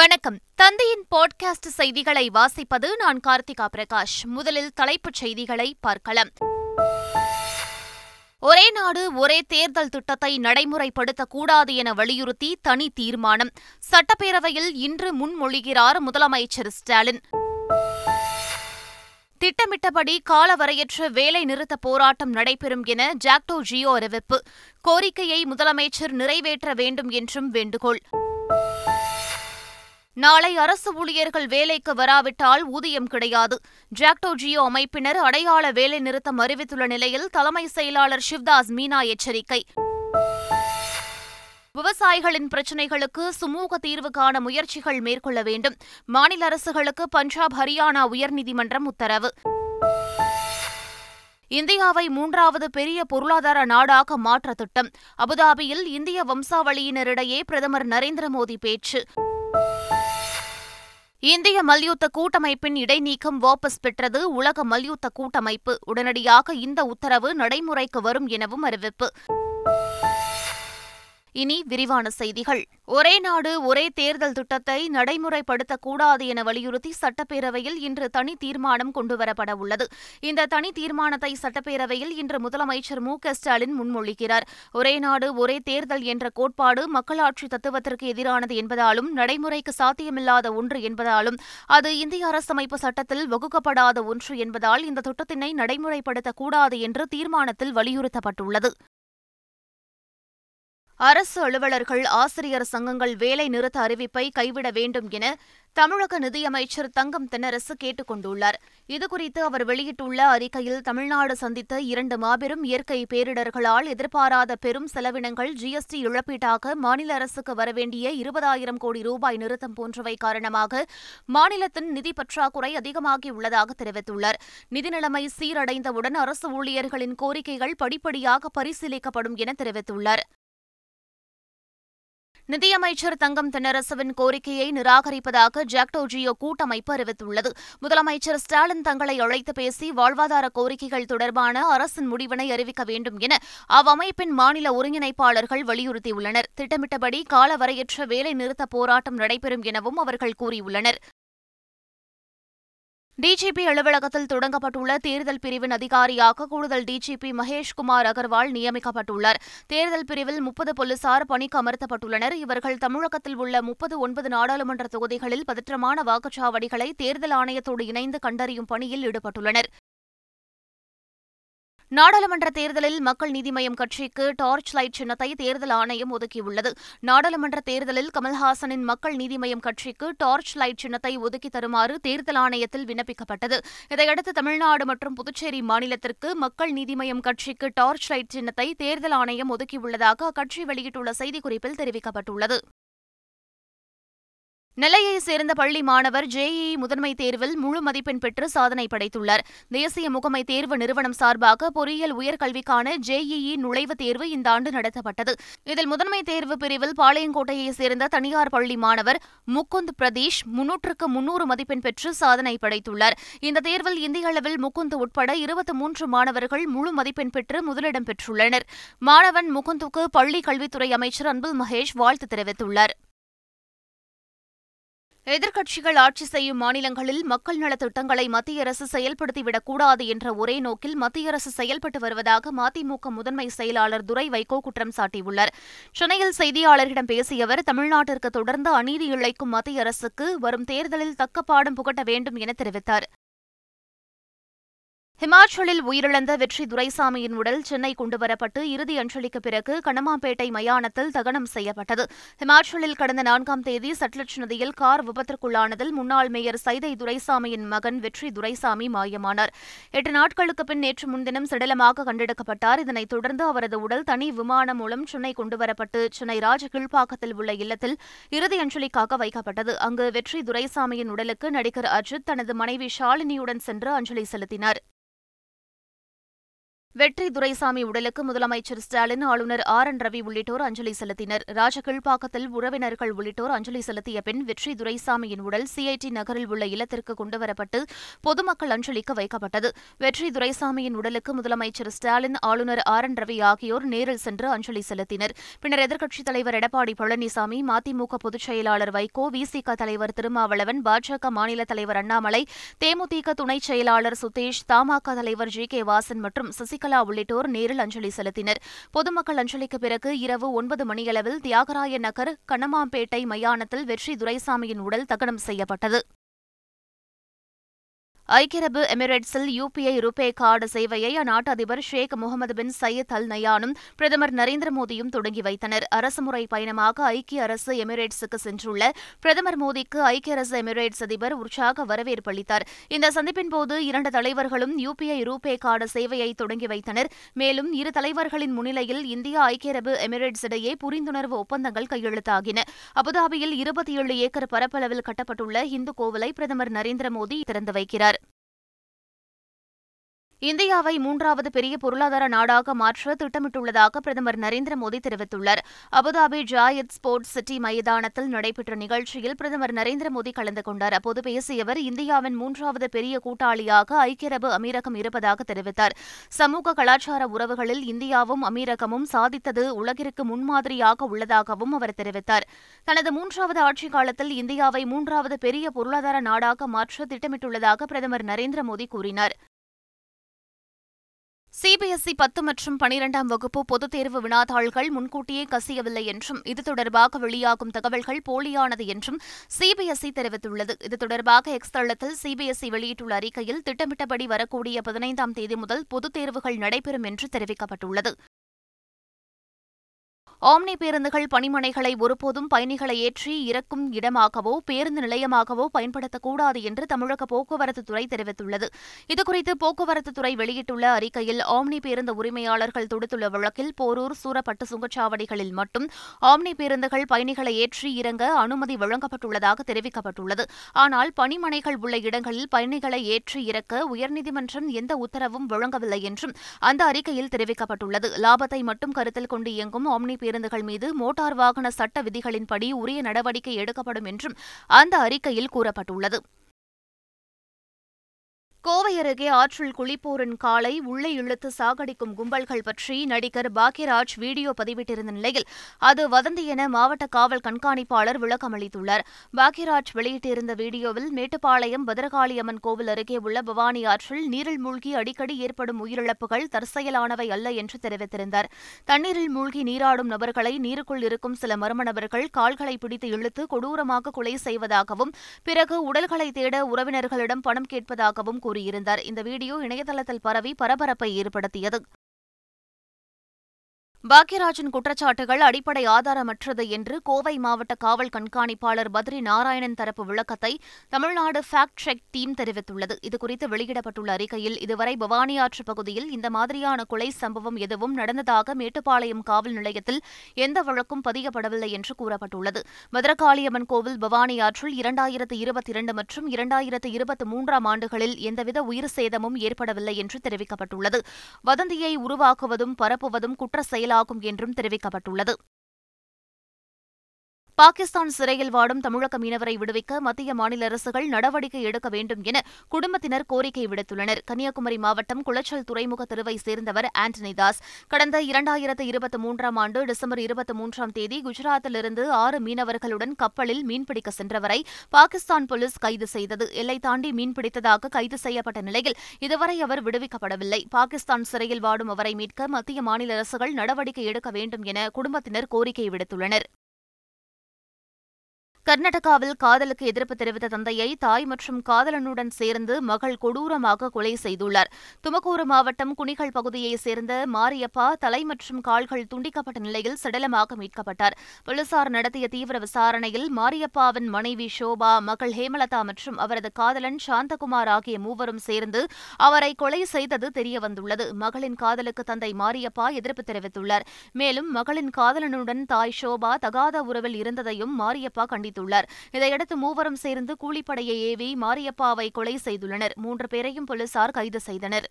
வணக்கம். தந்தையின் பாட்காஸ்ட் செய்திகளை வாசிப்பது நான் கார்த்திகா பிரகாஷ். முதலில் தலைப்புச் செய்திகளை பார்க்கலாம். ஒரே நாடு ஒரே தேர்தல் திட்டத்தை நடைமுறைப்படுத்தக்கூடாது என வலியுறுத்தி தனி தீர்மானம். சட்டப்பேரவையில் இன்று முன்மொழிகிறார் முதலமைச்சர் ஸ்டாலின். திட்டமிட்டபடி காலவரையற்ற வேலை நிறுத்த போராட்டம் நடைபெறும் என ஜாக்டோ ஜியோ அறிவிப்பு. கோரிக்கையை முதலமைச்சர் நிறைவேற்ற வேண்டும் என்றும் வேண்டுகோள். நாளை அரசு ஊழியர்கள் வேலைக்கு வராவிட்டால் ஊதியம் கிடையாது. ஜாக்டோ ஜியோ அமைப்பினர் அடையாள வேலை நிறுத்தம் அறிவித்துள்ள நிலையில் தலைமை செயலாளர் சிவ்தாஸ் மீனா எச்சரிக்கை. விவசாயிகளின் பிரச்சினைகளுக்கு சுமூக தீர்வு காண முயற்சிகள் மேற்கொள்ள வேண்டும். மாநில அரசுகளுக்கு பஞ்சாப் ஹரியானா உயர்நீதிமன்றம் உத்தரவு. இந்தியாவை மூன்றாவது பெரிய பொருளாதார நாடாக மாற்ற திட்டம். அபுதாபியில் இந்திய வம்சாவளியினரிடையே பிரதமர் நரேந்திர மோடி பேச்சு. இந்திய மல்யுத்த கூட்டமைப்பின் இடைநீக்கம் வாபஸ் பெற்றது உலக மல்யுத்த கூட்டமைப்பு. உடனடியாக இந்த உத்தரவு நடைமுறைக்கு வரும் எனவும் அறிவிப்பு. இனி விரிவான செய்திகள். ஒரே நாடு ஒரே தேர்தல் திட்டத்தை நடைமுறைப்படுத்தக்கூடாது என வலியுறுத்தி சட்டப்பேரவையில் இன்று தனி தீர்மானம் கொண்டுவரப்பட உள்ளது. இந்த தனி தீர்மானத்தை சட்டப்பேரவையில் இன்று முதலமைச்சர் மு. ஸ்டாலின் முன்மொழிகிறார். ஒரே நாடு ஒரே தேர்தல் என்ற கோட்பாடு மக்களாட்சி தத்துவத்திற்கு எதிரானது என்பதாலும் நடைமுறைக்கு சாத்தியமில்லாத ஒன்று என்பதாலும் அது இந்திய அரசமைப்பு சட்டத்தில் வகுக்கப்படாத ஒன்று என்பதால் இந்த திட்டத்தினை நடைமுறைப்படுத்தக்கூடாது என்று தீர்மானத்தில் வலியுறுத்தப்பட்டுள்ளது. அரசு அலுவலர்கள் ஆசிரியர் சங்கங்கள் வேலை நிறுத்த அறிவிப்பை கைவிட வேண்டும் என தமிழக நிதியமைச்சர் தங்கம் தென்னரசு கேட்டுக் கொண்டுள்ளார். இதுகுறித்து அவர் வெளியிட்டுள்ள அறிக்கையில் தமிழ்நாடு சந்தித்த இரண்டு மாபெரும் இயற்கை பேரிடர்களால் எதிர்பாராத பெரும் செலவினங்கள் ஜிஎஸ்டி இழப்பீட்டாக மாநில அரசுக்கு வரவேண்டிய இருபதாயிரம் கோடி ரூபாய் நிறுத்தம் போன்றவை காரணமாக மாநிலத்தின் நிதி பற்றாக்குறை அதிகமாகியுள்ளதாக தெரிவித்துள்ளார். நிதி நிலைமை சீரடைந்தவுடன் அரசு ஊழியர்களின் கோரிக்கைகள் படிப்படியாக பரிசீலிக்கப்படும் என தெரிவித்துள்ளார். நிதியமைச்சர் தங்கம் தென்னரசுவின் கோரிக்கையை நிராகரிப்பதாக ஜாக்டோ ஜியோ கூட்டமைப்பு அறிவித்துள்ளது. முதலமைச்சர் ஸ்டாலின் தங்களை அழைத்து பேசி வாழ்வாதார கோரிக்கைகள் தொடர்பான அரசின் முடிவினை அறிவிக்க வேண்டும் என அவ்வமைப்பின் மாநில ஒருங்கிணைப்பாளர்கள் வலியுறுத்தியுள்ளனர். திட்டமிட்டபடி காலவரையற்ற வேலைநிறுத்த போராட்டம் நடைபெறும் எனவும் அவர்கள் கூறியுள்ளனர். டிஜிபி அலுவலகத்தில் தொடங்கப்பட்டுள்ள தேர்தல் பிரிவின் அதிகாரியாக கூடுதல் டிஜிபி மகேஷ்குமார் அகர்வால் நியமிக்கப்பட்டுள்ளார். தேர்தல் பிரிவில் முப்பது போலீசார் பணிக்கு அமர்த்தப்பட்டுள்ளனர். இவர்கள் தமிழகத்தில் உள்ள முப்பது ஒன்பது நாடாளுமன்ற தொகுதிகளில் பதற்றமான வாக்குச்சாவடிகளை தேர்தல் ஆணையத்தோடு இணைந்து கண்டறியும் பணியில் ஈடுபட்டுள்ளனர். நாடாளுமன்ற தேர்தலில் மக்கள் நீதி மய்யம் கட்சிக்கு டார்ச் லைட் சின்னத்தை தேர்தல் ஆணையம் ஒதுக்கியுள்ளது. நாடாளுமன்ற தேர்தலில் கமல்ஹாசனின் மக்கள் நீதி மய்யம் கட்சிக்கு டார்ச் லைட் சின்னத்தை ஒதுக்கி தருமாறு தேர்தல் ஆணையத்தில் விண்ணப்பிக்கப்பட்டது. இதையடுத்து தமிழ்நாடு மற்றும் புதுச்சேரி மாநிலத்திற்கு மக்கள் நீதி மய்யம் கட்சிக்கு டார்ச் லைட் சின்னத்தை தேர்தல் ஆணையம் ஒதுக்கியுள்ளதாக அக்கட்சி வெளியிட்டுள்ள செய்திக்குறிப்பில் தெரிவிக்கப்பட்டுள்ளது. நெல்லையை சேர்ந்த பள்ளி மாணவர் ஜேஇஇ முதன்மை தேர்வில் முழு மதிப்பெண் பெற்று சாதனை படைத்துள்ளார். தேசிய முகமை தேர்வு நிறுவனம் சார்பாக பொறியியல் உயர்கல்விக்கான ஜேஇஇ நுழைவுத் தேர்வு இந்த ஆண்டு நடத்தப்பட்டது. இதில் முதன்மை தேர்வு பிரிவில் பாளையங்கோட்டையைச் சேர்ந்த தனியார் பள்ளி மாணவர் முகுந்த் பிரதீஷ் முன்னூற்றுக்கு முன்னூறு மதிப்பெண் பெற்று சாதனை படைத்துள்ளார். இந்த தேர்வில் இந்திய அளவில் முகுந்த் உட்பட இருபத்தி மூன்று மாணவர்கள் முழு மதிப்பெண் பெற்று முதலிடம் பெற்றுள்ளனர். மாணவன் முகுந்துக்கு பள்ளி கல்வித்துறை அமைச்சர் அன்பில் மகேஷ் வாழ்த்து தெரிவித்துள்ளார். எதிர்க்கட்சிகள் ஆட்சி செய்யும் மாநிலங்களில் மக்கள் நலத் திட்டங்களை மத்திய அரசு செயல்படுத்திவிடக்கூடாது என்ற ஒரே நோக்கில் மத்திய அரசு செயல்பட்டு வருவதாக மதிமுக முதன்மை செயலாளர் துரை வைகோ குற்றம் சாட்டியுள்ளார். சென்னையில் செய்தியாளர்களிடம் பேசிய அவர் தமிழ்நாட்டிற்கு தொடர்ந்து அநீதி இழைக்கும் மத்திய அரசுக்கு வரும் தேர்தலில் தக்க பாடம் புகட்ட வேண்டும் என தெரிவித்தார். ஹிமாச்சலில் உயிரிழந்த வெற்றி துரைசாமியின் உடல் சென்னை கொண்டுவரப்பட்டு இறுதி அஞ்சலிக்கு பிறகு கணமாம்பேட்டை மயானத்தில் தகனம் செய்யப்பட்டது. ஹிமாச்சலில் கடந்த நான்காம் தேதி சட்லஜ் நதியில் கார் விபத்திற்குள்ளானதில் முன்னாள் மேயர் சைதை துரைசாமியின் மகன் வெற்றி துரைசாமி மாயமானார். எட்டு நாட்களுக்கு பின் நேற்று முன்தினம் சடலமாக கண்டெடுக்கப்பட்டார். இதனைத் தொடர்ந்து அவரது உடல் தனி விமானம் மூலம் சென்னை கொண்டுவரப்பட்டு சென்னை ராஜகிழ்பாக்கத்தில் உள்ள இல்லத்தில் இறுதி அஞ்சலிக்காக வைக்கப்பட்டது. அங்கு வெற்றி துரைசாமியின் உடலுக்கு நடிகர் அஜித் தனது மனைவி ஷாலினியுடன் சென்று அஞ்சலி செலுத்தினார். வெற்றி துரைசாமி உடலுக்கு முதலமைச்சர் ஸ்டாலின் ஆளுநர் ஆர் என் ரவி உள்ளிட்டோர் அஞ்சலி செலுத்தினர். ராஜகிழ்பாக்கத்தில் உறவினர்கள் உள்ளிட்டோர் அஞ்சலி செலுத்திய பின் வெற்றி துரைசாமியின் உடல் சிஐடி நகரில் உள்ள இல்லத்திற்கு கொண்டுவரப்பட்டு பொதுமக்கள் அஞ்சலிக்கு வைக்கப்பட்டது. வெற்றி துரைசாமியின் உடலுக்கு முதலமைச்சர் ஸ்டாலின் ஆளுநர் ஆர் என் ரவி ஆகியோர் நேரில் சென்று அஞ்சலி செலுத்தினர். பின்னர் எதிர்க்கட்சித் தலைவர் எடப்பாடி பழனிசாமி மதிமுக பொதுச் செயலாளர் வைகோ விசிக தலைவர் திருமாவளவன் பாஜக மாநில தலைவர் அண்ணாமலை தேமுதிக துணைச் செயலாளர் சுதேஷ் தமாக தலைவர் ஜி கே வாசன் மற்றும் சசி சசிகலா உள்ளிட்டோர் நேரில் அஞ்சலி செலுத்தினர். பொதுமக்கள் அஞ்சலிக்கு பிறகு இரவு ஒன்பது மணியளவில் தியாகராய நகர் கண்ணமாம்பேட்டை மயானத்தில் வெற்றி துரைசாமியின் உடல் தகனம் செய்யப்பட்டது. ஐக்கிய அரபு எமிரேட்ஸில் யுபிஐ ருபே கார்டு சேவையை அந்நாட்டு அதிபர் ஷேக் முகமது பின் சையத் அல் நயானும் பிரதமர் நரேந்திர மோடியும் தொடங்கி வைத்தனர். அரசுமுறை பயணமாக ஐக்கிய அரசு எமிரேட்ஸுக்கு சென்றுள்ள பிரதமர் மோடிக்கு ஐக்கிய அரசு எமிரேட்ஸ் அதிபர் உற்சாக வரவேற்பு அளித்தார். இந்த சந்திப்பின்போது இரண்டு தலைவர்களும் யுபிஐ ரூபே கார்டு சேவையை தொடங்கி வைத்தனர். மேலும் இரு தலைவர்களின் முன்னிலையில் இந்தியா ஐக்கிய அரபு எமிரேட்ஸ் இடையே புரிந்துணர்வு ஒப்பந்தங்கள் கையெழுத்தாகின. அபுதாபியில் இருபத்தி ஏழு ஏக்கர் பரப்பளவில் கட்டப்பட்டுள்ள இந்து கோவிலை பிரதமர் நரேந்திர மோடி திறந்து வைக்கிறார். இந்தியாவை மூன்றாவது பெரிய பொருளாதார நாடாக மாற்ற திட்டமிட்டுள்ளதாக பிரதமர் நரேந்திர மோடி தெரிவித்துள்ளார். அபுதாபி ஜாயத் ஸ்போர்ட்ஸ் சிட்டி மைதானத்தில் நடைபெற்ற நிகழ்ச்சியில் பிரதமர் நரேந்திர மோடி கலந்து கொண்டார். அப்போது பேசியவர் இந்தியாவின் மூன்றாவது பெரிய கூட்டாளியாக ஐக்கிய அரபு அமீரகம் இருப்பதாக தெரிவித்தார். சமூக கலாச்சார உறவுகளில் இந்தியாவும் அமீரகமும் சாதித்தது உலகிற்கு முன்மாதிரியாக உள்ளதாகவும் அவர் தெரிவித்தார். தனது மூன்றாவது ஆட்சிக் காலத்தில் இந்தியாவை மூன்றாவது பெரிய பொருளாதார நாடாக மாற்ற திட்டமிட்டுள்ளதாக பிரதமர் நரேந்திர மோடி கூறினார். சிபிஎஸ்இ பத்து மற்றும் பனிரெண்டாம் வகுப்பு பொதுத் தேர்வு வினாத்தாள்கள் முன்கூட்டியே கசியவில்லை என்றும் இது தொடர்பாக வெளியாகும் தகவல்கள் போலியானது என்றும் சிபிஎஸ்இ தெரிவித்துள்ளது. இது தொடர்பாக எக்ஸ் தளத்தில் சிபிஎஸ்இ வெளியிட்டுள்ள அறிக்கையில் திட்டமிட்டபடி வரக்கூடிய பதினைந்தாம் தேதி முதல் பொதுத் தேர்வுகள் நடைபெறும் என்று தெரிவிக்கப்பட்டுள்ளது. ஆம்னி பேருந்துகள் பணிமனைகளை ஒருபோதும் பயணிகளை ஏற்றி இறக்கும் இடமாகவோ பேருந்து நிலையமாகவோ பயன்படுத்தக்கூடாது என்று தமிழக போக்குவரத்துத்துறை தெரிவித்துள்ளது. இதுகுறித்து போக்குவரத்துத்துறை வெளியிட்டுள்ள அறிக்கையில் ஆம்னி பேருந்து உரிமையாளர்கள் தொடுத்துள்ள வழக்கில் போரூர் சூரப்பட்டு சுங்கச்சாவடிகளில் மட்டும் ஆம்னி பேருந்துகள் பயணிகளை ஏற்றி இறங்க அனுமதி வழங்கப்பட்டுள்ளதாக தெரிவிக்கப்பட்டுள்ளது. ஆனால் பணிமனைகள் உள்ள இடங்களில் பயணிகளை ஏற்றி இறக்க உயர்நீதிமன்றம் எந்த உத்தரவும் வழங்கவில்லை என்றும் அந்த அறிக்கையில் தெரிவிக்கப்பட்டுள்ளது. லாபத்தை மட்டும் கருத்தில் கொண்டு இயங்கும் ஆம்னி பேருந்துகள் மீது மோட்டார் வாகன சட்ட விதிகளின்படி உரிய நடவடிக்கை எடுக்கப்படும் என்றும் அந்த அறிக்கையில் கூறப்பட்டுள்ளது. கோவை அருகே ஆற்றில் குளிப்போரின் காலை உள்ளே இழுத்து சாகடிக்கும் கும்பல்கள் பற்றி நடிகர் பாக்யராஜ் வீடியோ பதிவிட்டிருந்த நிலையில் அது வதந்தி என மாவட்ட காவல் கண்காணிப்பாளர் விளக்கமளித்துள்ளார் பாக்யராஜ் வெளியிட்டிருந்த வீடியோவில் மேட்டுப்பாளையம் பத்ரகாளியம்மன் கோவில் அருகே உள்ள பவானி ஆற்றில் நீரில் மூழ்கி அடிக்கடி ஏற்படும் உயிரிழப்புகள் தற்செயலானவை அல்ல என்று தெரிவித்திருந்தார். தண்ணீரில் மூழ்கி நீராடும் நபர்களை நீருக்குள் இருக்கும் சில மர்ம நபர்கள் கால்களை பிடித்து இழுத்து கொடூரமாக கொலை செய்வதாகவும் பிறகு உடல்களை தேட உறவினர்களிடம் பணம் கேட்பதாகவும் கூறியிருந்தார். இந்த வீடியோ இணையதளத்தில் பரவி பரபரப்பை ஏற்படுத்தியது. பாக்யராஜின் குற்றச்சாட்டுகள் அடிப்படை ஆதாரமற்றது என்று கோவை மாவட்ட காவல் கண்காணிப்பாளர் பத்ரி நாராயணன் தரப்பு விளக்கத்தை தமிழ்நாடு ஃபேக்ட் செக் டீம் தெரிவித்துள்ளது. இதுகுறித்து வெளியிடப்பட்டுள்ள அறிக்கையில் இதுவரை பவானி ஆற்று பகுதியில் இந்த மாதிரியான கொலை சம்பவம் எதுவும் நடந்ததாக மேட்டுப்பாளையம் காவல் நிலையத்தில் எந்த வழக்கும் பதியப்படவில்லை என்று கூறப்பட்டுள்ளது. பத்ரகாளியம்மன் கோவில் பவானி ஆற்றில் இரண்டாயிரத்து இருபத்தி இரண்டு மற்றும் இரண்டாயிரத்து இருபத்தி மூன்றாம் ஆண்டுகளில் எந்தவித உயிர் சேதமும் ஏற்படவில்லை என்று தெரிவிக்கப்பட்டுள்ளது. வதந்தியை உருவாக்குவதும் பரப்புவதும் குற்ற செயல் செயலாகும் என்றும் தெரிவிக்கப்பட்டுள்ளது. பாகிஸ்தான் சிறையில் வாடும் தமிழக மீனவரை விடுவிக்க மத்திய மாநில அரசுகள் நடவடிக்கை எடுக்க வேண்டும் என குடும்பத்தினர் கோரிக்கை விடுத்துள்ளனர். கன்னியாகுமரி மாவட்டம் குளச்சல் துறைமுக தெருவை சேர்ந்தவர் ஆண்டனி தாஸ். கடந்த இரண்டாயிரத்து இருபத்தி மூன்றாம் ஆண்டு டிசம்பர் இருபத்தி மூன்றாம் தேதி குஜராத்திலிருந்து ஆறு மீனவர்களுடன் கப்பலில் மீன்பிடிக்க சென்றவரை பாகிஸ்தான் போலீஸ் கைது செய்தது. எல்லை தாண்டி மீன்பிடித்ததாக கைது செய்யப்பட்ட நிலையில் இதுவரை அவர் விடுவிக்கப்படவில்லை. பாகிஸ்தான் சிறையில் வாடும் அவரை மீட்க மத்திய மாநில அரசுகள் நடவடிக்கை எடுக்க வேண்டும் என குடும்பத்தினர் கோரிக்கை விடுத்துள்ளனர். கர்நாடகாவில் காதலுக்கு எதிர்ப்பு தெரிவித்த தந்தையை தாய் மற்றும் காதலனுடன் சேர்ந்து மகள் கொடூரமாக கொலை செய்துள்ளார். துமக்கூரு மாவட்டம் குணிகள் பகுதியைச் சேர்ந்த மாரியப்பா தலை மற்றும் கால்கள் துண்டிக்கப்பட்ட நிலையில் சடலமாக மீட்கப்பட்டார். போலீசார் நடத்திய தீவிர விசாரணையில் மாரியப்பாவின் மனைவி ஷோபா மகள் ஹேமலதா மற்றும் அவரது காதலன் சாந்தகுமார் ஆகிய மூவரும் சேர்ந்து அவரை கொலை செய்தது தெரியவந்துள்ளது. மகளின் காதலுக்கு தந்தை மாரியப்பா எதிர்ப்பு தெரிவித்துள்ளார். மேலும் மகளின் காதலனுடன் தாய் ஷோபா தகாத உறவில் இருந்ததையும் மாரியப்பா கண்டித்துள்ளார். தெரிவித்துள்ளார். இதையடுத்து மூவரும் சேர்ந்து கூலிப்படையை ஏவி மாரியப்பாவை கொலை செய்துள்ளனர். மூன்று பேரையும் போலீசார் கைது செய்தனர்.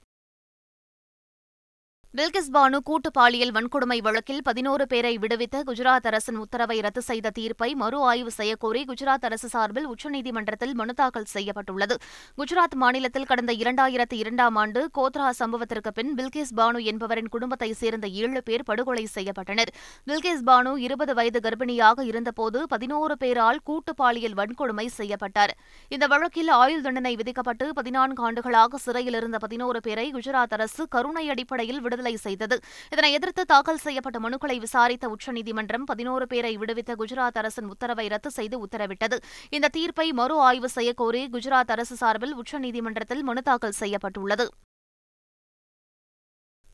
பில்கிஸ் பானு கூட்டு பாலியல் வன்கொடுமை வழக்கில் பதினோரு பேரை விடுவித்த குஜராத் அரசின் உத்தரவை ரத்து செய்த தீர்ப்பை மறு ஆய்வு செய்யக்கோரி குஜராத் அரசு சார்பில் உச்சநீதிமன்றத்தில் மனு தாக்கல் செய்யப்பட்டுள்ளது. குஜராத் மாநிலத்தில் கடந்த இரண்டாயிரத்து இரண்டாம் ஆண்டு கோத்ரா சம்பவத்திற்கு பின் பில்கிஸ் பானு என்பவரின் குடும்பத்தைச் சேர்ந்த ஏழு பேர் படுகொலை செய்யப்பட்டனர். பில்கிஸ் பானு இருபது வயது கர்ப்பிணியாக இருந்தபோது பதினோரு பேரால் கூட்டு பாலியல் வன்கொடுமை செய்யப்பட்டார். இந்த வழக்கில் ஆயுள் தண்டனை விதிக்கப்பட்டு பதினான்கு ஆண்டுகளாக சிறையில் இருந்த பதினோரு பேரை குஜராத் அரசு கருணை அடிப்படையில் விடுதலை விடுதலை செய்தது. இதனை எதிர்த்து தாக்கல் செய்யப்பட்ட மனுக்களை விசாரித்த உச்சநீதிமன்றம் பதினோரு பேரை விடுவித்த குஜராத் அரசின் உத்தரவை ரத்து செய்து உத்தரவிட்டது. இந்த தீர்ப்பை மறு ஆய்வு செய்யக்கோரி குஜராத் அரசு சார்பில் உச்சநீதிமன்றத்தில் மனு தாக்கல் செய்யப்பட்டுள்ளது.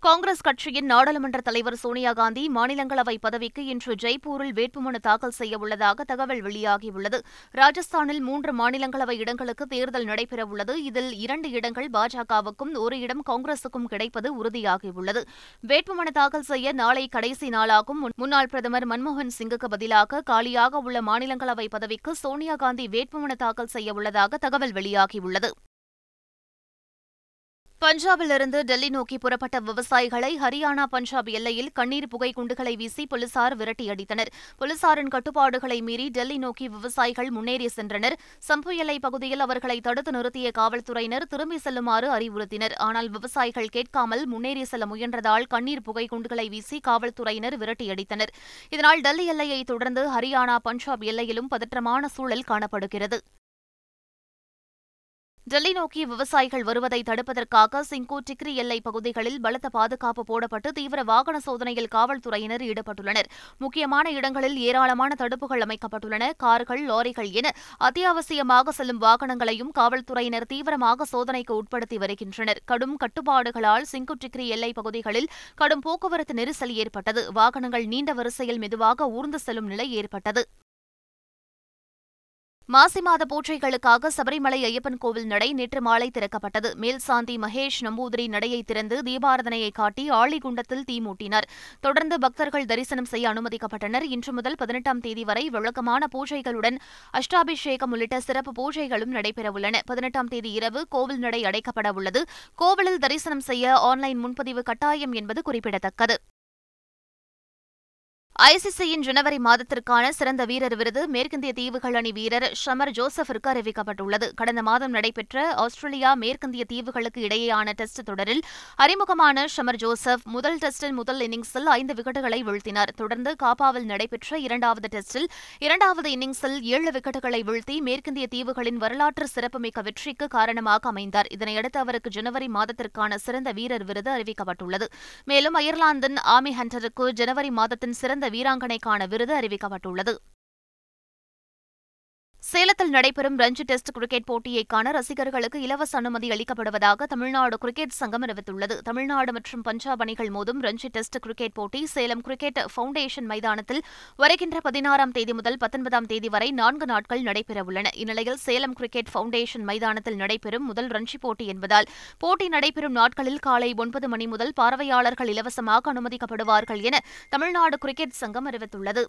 காங்கிரஸ் கட்சியின் நாடாளுமன்ற தலைவர் சோனியா காந்தி மாநிலங்களவை பதவிக்கு இன்று ஜெய்ப்பூரில் வேட்புமனு தாக்கல் செய்ய உள்ளதாக தகவல் வெளியாகியுள்ளது. ராஜஸ்தானில் மூன்று மாநிலங்களவை இடங்களுக்கு தேர்தல் நடைபெறவுள்ளது இதில் இரண்டு இடங்கள் பாஜகவுக்கும் ஒரு இடம் காங்கிரசுக்கும் கிடைப்பது உறுதியாகியுள்ளது. வேட்புமனு தாக்கல் செய்ய நாளை கடைசி நாளாகும். முன்னாள் பிரதமர் மன்மோகன் சிங்குக்கு பதிலாக காலியாக உள்ள மாநிலங்களவை பதவிக்கு சோனியா காந்தி வேட்புமனு தாக்கல் செய்ய உள்ளதாக தகவல் வெளியாகியுள்ளது. பஞ்சாபிலிருந்து டெல்லி நோக்கி புறப்பட்ட விவசாயிகளை ஹரியானா பஞ்சாப் எல்லையில் கண்ணீர் புகை குண்டுகளை வீசி போலீசார் விரட்டியடித்தனர். போலீசாரின் கட்டுப்பாடுகளை மீறி டெல்லி நோக்கி விவசாயிகள் முன்னேறி சென்றனர். சம்பு எல்லை பகுதியில் அவர்களை தடுத்து நிறுத்திய காவல்துறையினர் திரும்பி செல்லுமாறு அறிவுறுத்தினர். ஆனால் விவசாயிகள் கேட்காமல் முன்னேறி செல்ல முயன்றதால் கண்ணீர் புகை குண்டுகளை வீசி காவல்துறையினர் விரட்டியடித்தனர். இதனால் டெல்லி எல்லையை தொடர்ந்து ஹரியானா பஞ்சாப் எல்லையிலும் பதற்றமான சூழல் காணப்படுகிறது. டெல்லி நோக்கி விவசாயிகள் வருவதை தடுப்பதற்காக சிங்கூ டிக்ரி எல்லை பகுதிகளில் பலத்த பாதுகாப்பு போடப்பட்டு தீவிர வாகன சோதனையில் காவல்துறையினர் ஈடுபட்டுள்ளனர். முக்கியமான இடங்களில் ஏராளமான தடுப்புகள் அமைக்கப்பட்டுள்ளன. கார்கள் லாரிகள் என அத்தியாவசியமாக செல்லும் வாகனங்களையும் காவல்துறையினர் தீவிரமாக சோதனைக்கு உட்படுத்தி வருகின்றனர். கடும் கட்டுப்பாடுகளால் சிங்கு டிக்ரி எல்லை பகுதிகளில் கடும் போக்குவரத்து நெரிசல் ஏற்பட்டது. வாகனங்கள் நீண்ட வரிசையில் மெதுவாக ஊர்ந்து செல்லும் நிலை ஏற்பட்டது. மாசி மாத பூஜைகளுக்காக சபரிமலை ஐயப்பன் கோவில் நடை நேற்று மாலை திறக்கப்பட்டது. மேல்சாந்தி மகேஷ் நம்பூதிரி நடையை திறந்து தீபாரதனையை காட்டி ஆழிகுண்டத்தில் தீ மூட்டினர். தொடர்ந்து பக்தர்கள் தரிசனம் செய்ய அனுமதிக்கப்பட்டனர். இன்று முதல் பதினெட்டாம் தேதி வரை வழக்கமான பூஜைகளுடன் அஷ்டாபிஷேகம் உள்ளிட்ட சிறப்பு பூஜைகளும் நடைபெறவுள்ளன. பதினெட்டாம் தேதி இரவு கோவில் நடை அடைக்கப்பட உள்ளது கோவிலில் தரிசனம் செய்ய ஆன்லைன் முன்பதிவு கட்டாயம் என்பது குறிப்பிடத்தக்கது. ஐசிசியின் ஜனவரி மாதத்திற்கான சிறந்த வீரர் விருது மேற்கிந்திய தீவுகள் அணி வீரர் ஷமர் ஜோசப்பிற்கு அறிவிக்கப்பட்டுள்ளது. கடந்த மாதம் நடைபெற்ற ஆஸ்திரேலியா மேற்கிந்திய தீவுகளுக்கு இடையேயான டெஸ்ட் தொடரில் அறிமுகமான ஷமர் ஜோசப் முதல் டெஸ்டின் முதல் இன்னிங்ஸில் ஐந்து விக்கெட்டுகளை வீழ்த்தினார். தொடர்ந்து காப்பாவில் நடைபெற்ற இரண்டாவது டெஸ்டில் இரண்டாவது இன்னிங்ஸில் ஏழு விக்கெட்டுகளை வீழ்த்தி மேற்கிந்திய தீவுகளின் வரலாற்று சிறப்புமிக்க வெற்றிக்கு காரணமாக அமைந்தார். இதனையடுத்து அவருக்கு ஜனவரி மாதத்திற்கான சிறந்த வீரர் விருது அறிவிக்கப்பட்டுள்ளது. மேலும் அயர்லாந்தின் ஆமி ஹண்டருக்கு ஜனவரி மாதத்தின் சிறந்த வீராங்கனைக்கான விருது அறிவிக்கப்பட்டுள்ளது. சேலத்தில் நடைபெறும் ரஞ்சி டெஸ்ட் கிரிக்கெட் போட்டியை காண ரசிகர்களுக்கு இலவச அனுமதி அளிக்கப்படுவதாக தமிழ்நாடு கிரிக்கெட் சங்கம் அறிவித்துள்ளது. தமிழ்நாடு மற்றும் பஞ்சாப் அணிகள் மோதும் ரஞ்சி டெஸ்ட் கிரிக்கெட் போட்டி சேலம் கிரிக்கெட் பவுண்டேஷன் மைதானத்தில் வருகின்ற பதினாறாம் தேதி முதல் பத்தொன்பதாம் தேதி வரை நான்கு நாட்கள் நடைபெறவுள்ளன. இந்நிலையில் சேலம் கிரிக்கெட் பவுண்டேஷன் மைதானத்தில் நடைபெறும் முதல் ரஞ்சி போட்டி என்பதால் போட்டி நடைபெறும் நாட்களில் காலை ஒன்பது மணி முதல் பார்வையாளர்கள் இலவசமாக அனுமதிக்கப்படுவார்கள் என தமிழ்நாடு கிரிக்கெட் சங்கம் அறிவித்துள்ளது.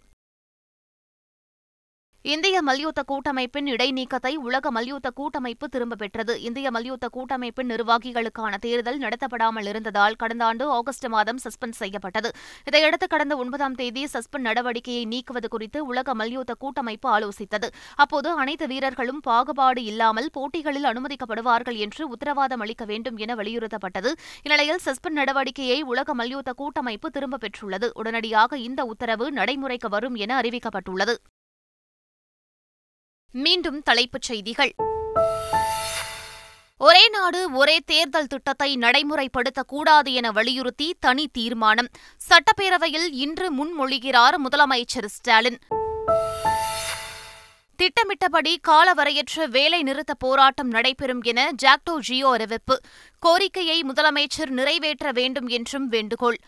இந்திய மல்யுத்த கூட்டமைப்பின் இடைநீக்கத்தை உலக மல்யுத்த கூட்டமைப்பு திரும்ப பெற்றது. இந்திய மல்யுத்த கூட்டமைப்பின் நிர்வாகிகளுக்கான தேர்தல் நடத்தப்படாமல் இருந்ததால் கடந்த ஆண்டு ஆகஸ்ட் மாதம் சஸ்பெண்ட் செய்யப்பட்டது. இதையடுத்து கடந்த ஒன்பதாம் தேதி சஸ்பெண்ட் நடவடிக்கையை நீக்குவது குறித்து உலக மல்யுத்த கூட்டமைப்பு ஆலோசித்தது. அப்போது அனைத்து வீரர்களும் பாகுபாடு இல்லாமல் போட்டிகளில் அனுமதிக்கப்படுவார்கள் என்று உத்தரவாதம் அளிக்க வேண்டும் என வலியுறுத்தப்பட்டது. இந்நிலையில் சஸ்பெண்ட் நடவடிக்கையை உலக மல்யுத்த கூட்டமைப்பு திரும்ப பெற்றுள்ளது. உடனடியாக இந்த உத்தரவு நடைமுறைக்கு வரும் என அறிவிக்கப்பட்டுள்ளது. மீண்டும் தலைப்புச் செய்திகள். ஒரே நாடு ஒரே தேர்தல் திட்டத்தை நடைமுறைப்படுத்தக்கூடாது என வலியுறுத்தி தனி தீர்மானம். சட்டப்பேரவையில் இன்று முன்மொழிகிறார் முதலமைச்சர் ஸ்டாலின். திட்டமிட்டபடி காலவரையற்ற வேலை நிறுத்த போராட்டம் நடைபெறும் என ஜாக்டோ ஜியோ அறிவிப்பு. கோரிக்கையை முதலமைச்சர் நிறைவேற்ற வேண்டும் என்றும் வேண்டுகோள்.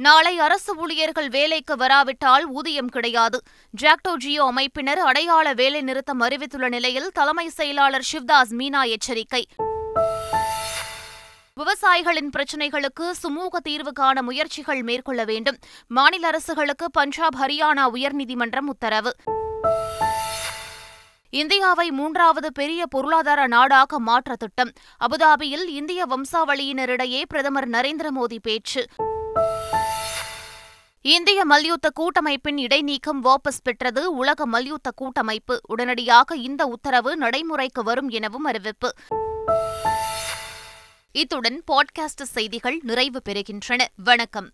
நாளை அரசு ஊழியர்கள் வேலைக்கு வராவிட்டால் ஊதியம் கிடையாது. ஜாக்டோ ஜியோ அமைப்பினர் அடையாள வேலை நிறுத்தம் அறிவித்துள்ள நிலையில் தலைமை செயலாளர் சிவ்தாஸ் மீனா எச்சரிக்கை. விவசாயிகளின் பிரச்சினைகளுக்கு சுமூக தீர்வு காண முயற்சிகள் மேற்கொள்ள வேண்டும். மாநில அரசுகளுக்கு பஞ்சாப் ஹரியானா உயர்நீதிமன்றம் உத்தரவு. இந்தியாவை மூன்றாவது பெரிய பொருளாதார நாடாக மாற்ற திட்டம். அபுதாபியில் இந்திய வம்சாவளியினரிடையே பிரதமர் நரேந்திர மோடி பேச்சு. இந்திய மல்யுத்த கூட்டமைப்பின் இடைநீக்கம் வாபஸ் பெற்றது உலக மல்யுத்த கூட்டமைப்பு. உடனடியாக இந்த உத்தரவு நடைமுறைக்கு வரும் எனவும் அறிவிப்பு. இத்துடன் பாட்காஸ்ட் செய்திகள் நிறைவு பெறுகின்றன. வணக்கம்.